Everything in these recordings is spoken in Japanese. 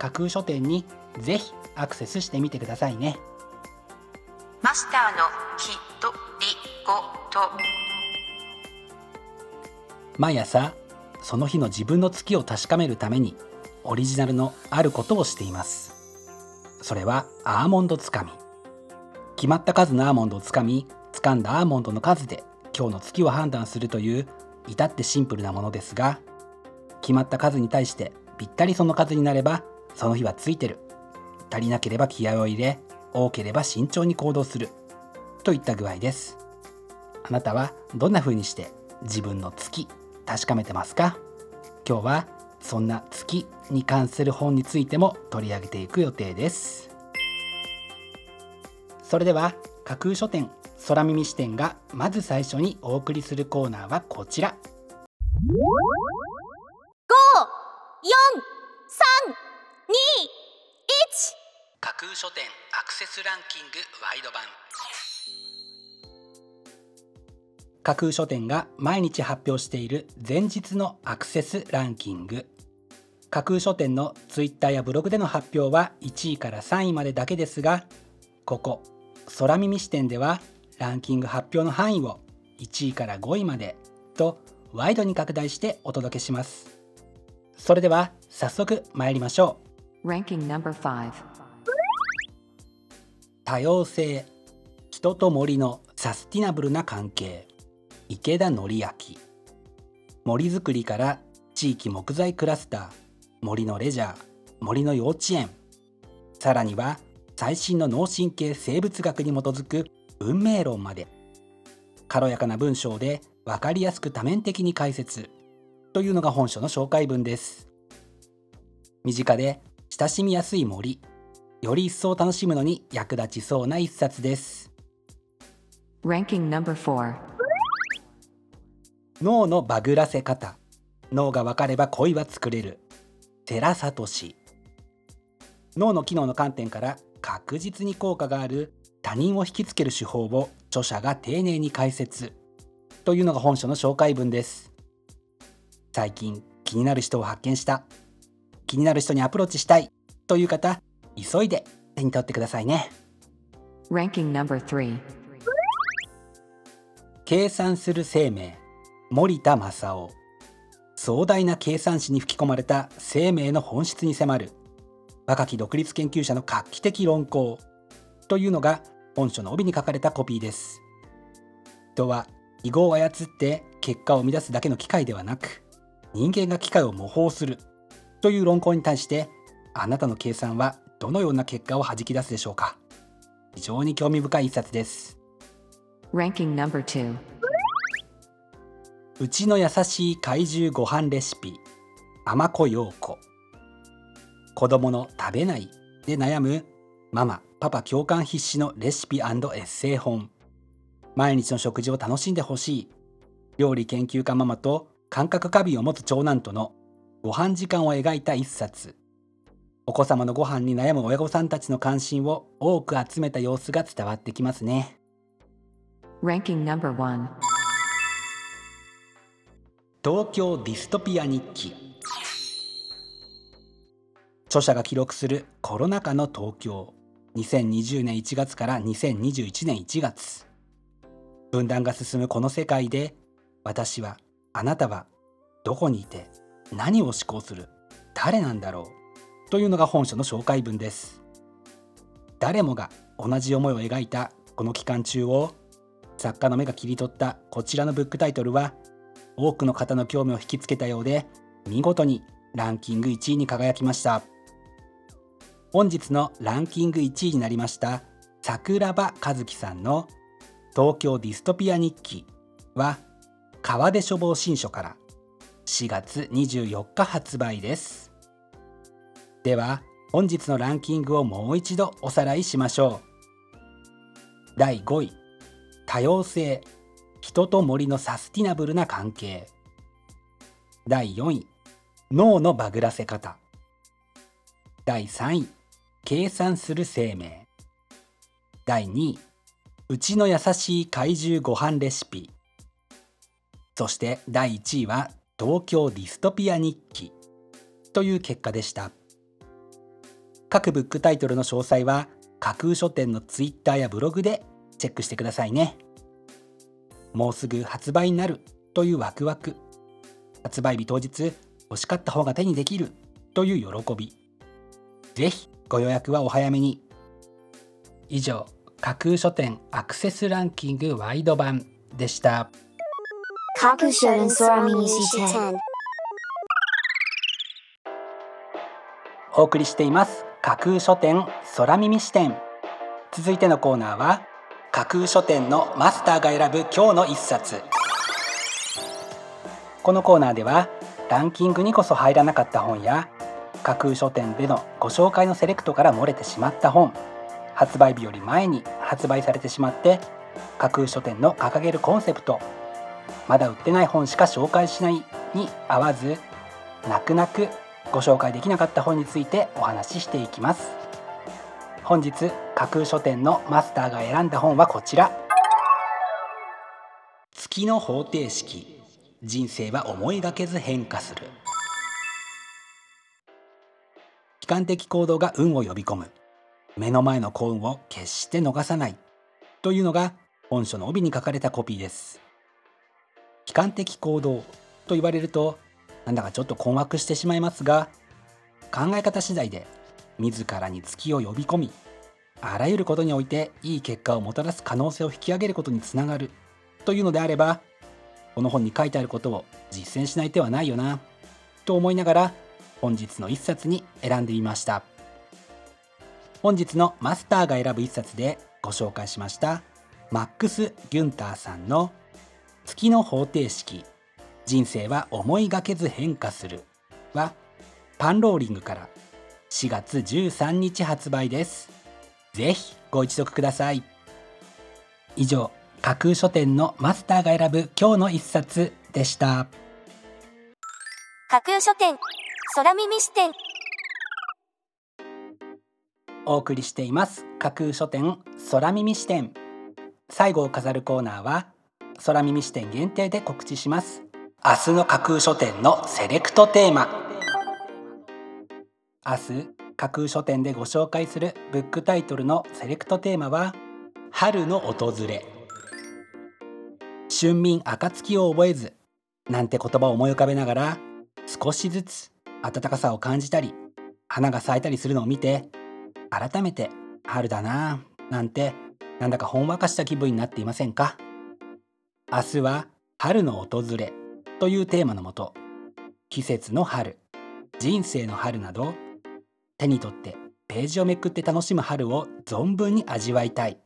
架空書店にぜひアクセスしてみてくださいね。マスターのきっとりごと。毎朝その日の自分の月を確かめるためにオリジナルのあることをしています。それはアーモンドつかみ。決まった数のアーモンドをつかみ掴んだアーモンドの数で今日の月を判断するという至ってシンプルなものですが決まった数に対してぴったりその数になればその日はついてる。足りなければ気合を入れ多ければ慎重に行動する。といった具合です。あなたはどんな風にして自分の月確かめてますか？今日はそんな月に関する本についても取り上げていく予定です。それでは架空書店空耳視点がまず最初にお送りするコーナーはこちら。5 4架空書店アクセスランキングワイド版。架空書店が毎日発表している前日のアクセスランキング。架空書店のツイッターやブログでの発表は1位から3位までだけですがここ空耳視点ではランキング発表の範囲を1位から5位までとワイドに拡大してお届けします。それでは早速参りましょう。Ranking number 5多様性人と森のサスティナブルな関係池田則明。森づくりから地域木材クラスター森のレジャー森の幼稚園。さらには最新の脳神経生物学に基づく運命論まで。軽やかな文章で分かりやすく多面的に解説。というのが本書の紹介文です。身近で親しみやすい森より一層楽しむのに役立ちそうな一冊です。Ranking number 4脳のバグらせ方。脳が分かれば恋は作れる。寺聡脳の機能の観点から確実に効果がある。他人を引きつける手法を著者が丁寧に解説。というのが本書の紹介文です。最近気になる人を発見した。気になる人にアプローチしたい。という方急いで手に取ってくださいね。Ranking number 3計算する生命森田正夫壮大な計算史に吹き込まれた生命の本質に迫る若き独立研究者の画期的論考。というのが本書の帯に書かれたコピーです。人は記号を操って結果を生み出すだけの機械ではなく人間が機械を模倣する。という論考に対してあなたの計算はどのような結果を弾き出すでしょうか？非常に興味深い一冊です。Ranking number 2うちの優しい怪獣ご飯レシピ。甘子陽子子供の食べないで悩む。ママパパ共感必至のレシピエッセイ本。毎日の食事を楽しんでほしい。料理研究家ママと感覚過敏を持つ長男とのご飯時間を描いた一冊お子様のご飯に悩む親御さんたちの関心を多く集めた様子が伝わってきますね。Ranking number 1東京ディストピア日記。著者が記録するコロナ禍の東京。2020年1月から2021年1月分断が進むこの世界で私はあなたはどこにいて何を思考する誰なんだろうというのが本書の紹介文です。誰もが同じ思いを描いたこの期間中を作家の目が切り取ったこちらのブックタイトルは多くの方の興味を引きつけたようで見事にランキング1位に輝きました。本日のランキング1位になりました桜庭和樹さんの東京ディストピア日記は川出書房新書から4月24日発売です。では本日のランキングをもう一度おさらいしましょう。第5位多様性人と森のサスティナブルな関係。第4位脳のバグらせ方。第3位計算する生命。第2位うちの優しい怪獣ご飯レシピ。そして第1位は東京ディストピア日記。という結果でした。各ブックタイトルの詳細は架空書店のツイッターやブログでチェックしてくださいね。もうすぐ発売になるというワクワク。発売日当日欲しかった方が手にできるという喜び。ぜひご予約はお早めに。以上架空書店アクセスランキングワイド版でした。架空書店空耳視点お送りしています架空書店空耳視点。続いてのコーナーは架空書店のマスターが選ぶ今日の一冊。このコーナーではランキングにこそ入らなかった本や架空書店でのご紹介のセレクトから漏れてしまった本発売日より前に発売されてしまって架空書店の掲げるコンセプトまだ売ってない本しか紹介しないに合わず泣く泣くご紹介できなかった本についてお話ししていきます。本日架空書店のマスターが選んだ本はこちら。月の方程式。人生は思いがけず変化する。悲観的行動が運を呼び込む。目の前の幸運を決して逃さない。というのが本書の帯に書かれたコピーです。悲観的行動と言われるとなんだかちょっと困惑してしまいますが考え方次第で自らに月を呼び込みあらゆることにおいていい結果をもたらす可能性を引き上げることにつながるというのであればこの本に書いてあることを実践しない手はないよなと思いながら本日の一冊に選んでみました。本日のマスターが選ぶ一冊でご紹介しましたマックス・ギュンターさんの月の方程式。人生は思いがけず変化する。はパンローリングから4月13日発売です。ぜひご一読ください。以上架空書店のマスターが選ぶ今日の一冊でした。架空書店空耳視点。お送りしています。架空書店空耳視点。最後を飾るコーナーは空耳視点限定で告知します明日の架空書店のセレクトテーマ。明日架空書店でご紹介するブックタイトルのセレクトテーマは春の訪れ。春眠暁を覚えずなんて言葉を思い浮かべながら少しずつ暖かさを感じたり花が咲いたりするのを見て改めて春だなぁなんてなんだかほんわかした気分になっていませんか？明日は春の訪れ。というテーマのもと季節の春人生の春など手に取ってページをめくって楽しむ春を存分に味わいたい。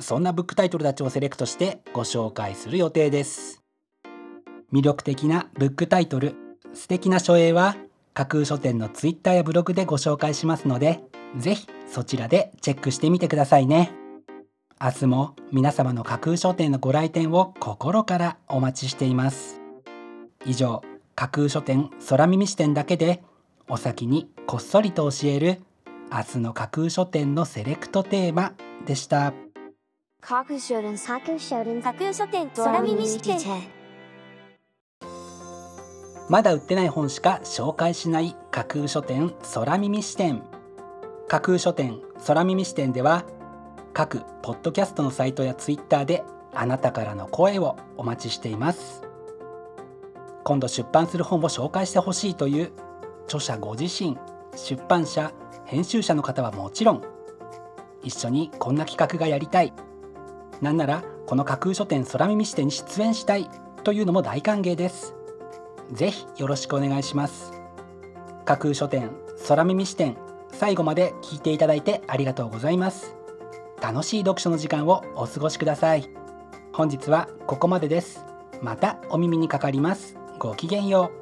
そんなブックタイトルたちをセレクトしてご紹介する予定です。魅力的なブックタイトル素敵な書影は架空書店のツイッターやブログでご紹介しますのでぜひそちらでチェックしてみてくださいね。明日も皆様の架空書店のご来店を心からお待ちしています。以上架空書店空耳視点だけでお先にこっそりと教える明日の架空書店のセレクトテーマでした。架空書店架空書店架空書店空耳視点。まだ売ってない本しか紹介しない架空書店空耳視点。架空書店空耳視点では各ポッドキャストのサイトやツイッターであなたからの声をお待ちしています今度出版する本を紹介してほしいという著者ご自身出版社編集者の方はもちろん一緒にこんな企画がやりたい。なんならこの架空書店空耳視点に出演したいというのも大歓迎です。ぜひよろしくお願いします。架空書店空耳視点最後まで聞いていただいてありがとうございます。楽しい読書の時間をお過ごしください。本日はここまでです。またお耳にかかります。ごきげんよう。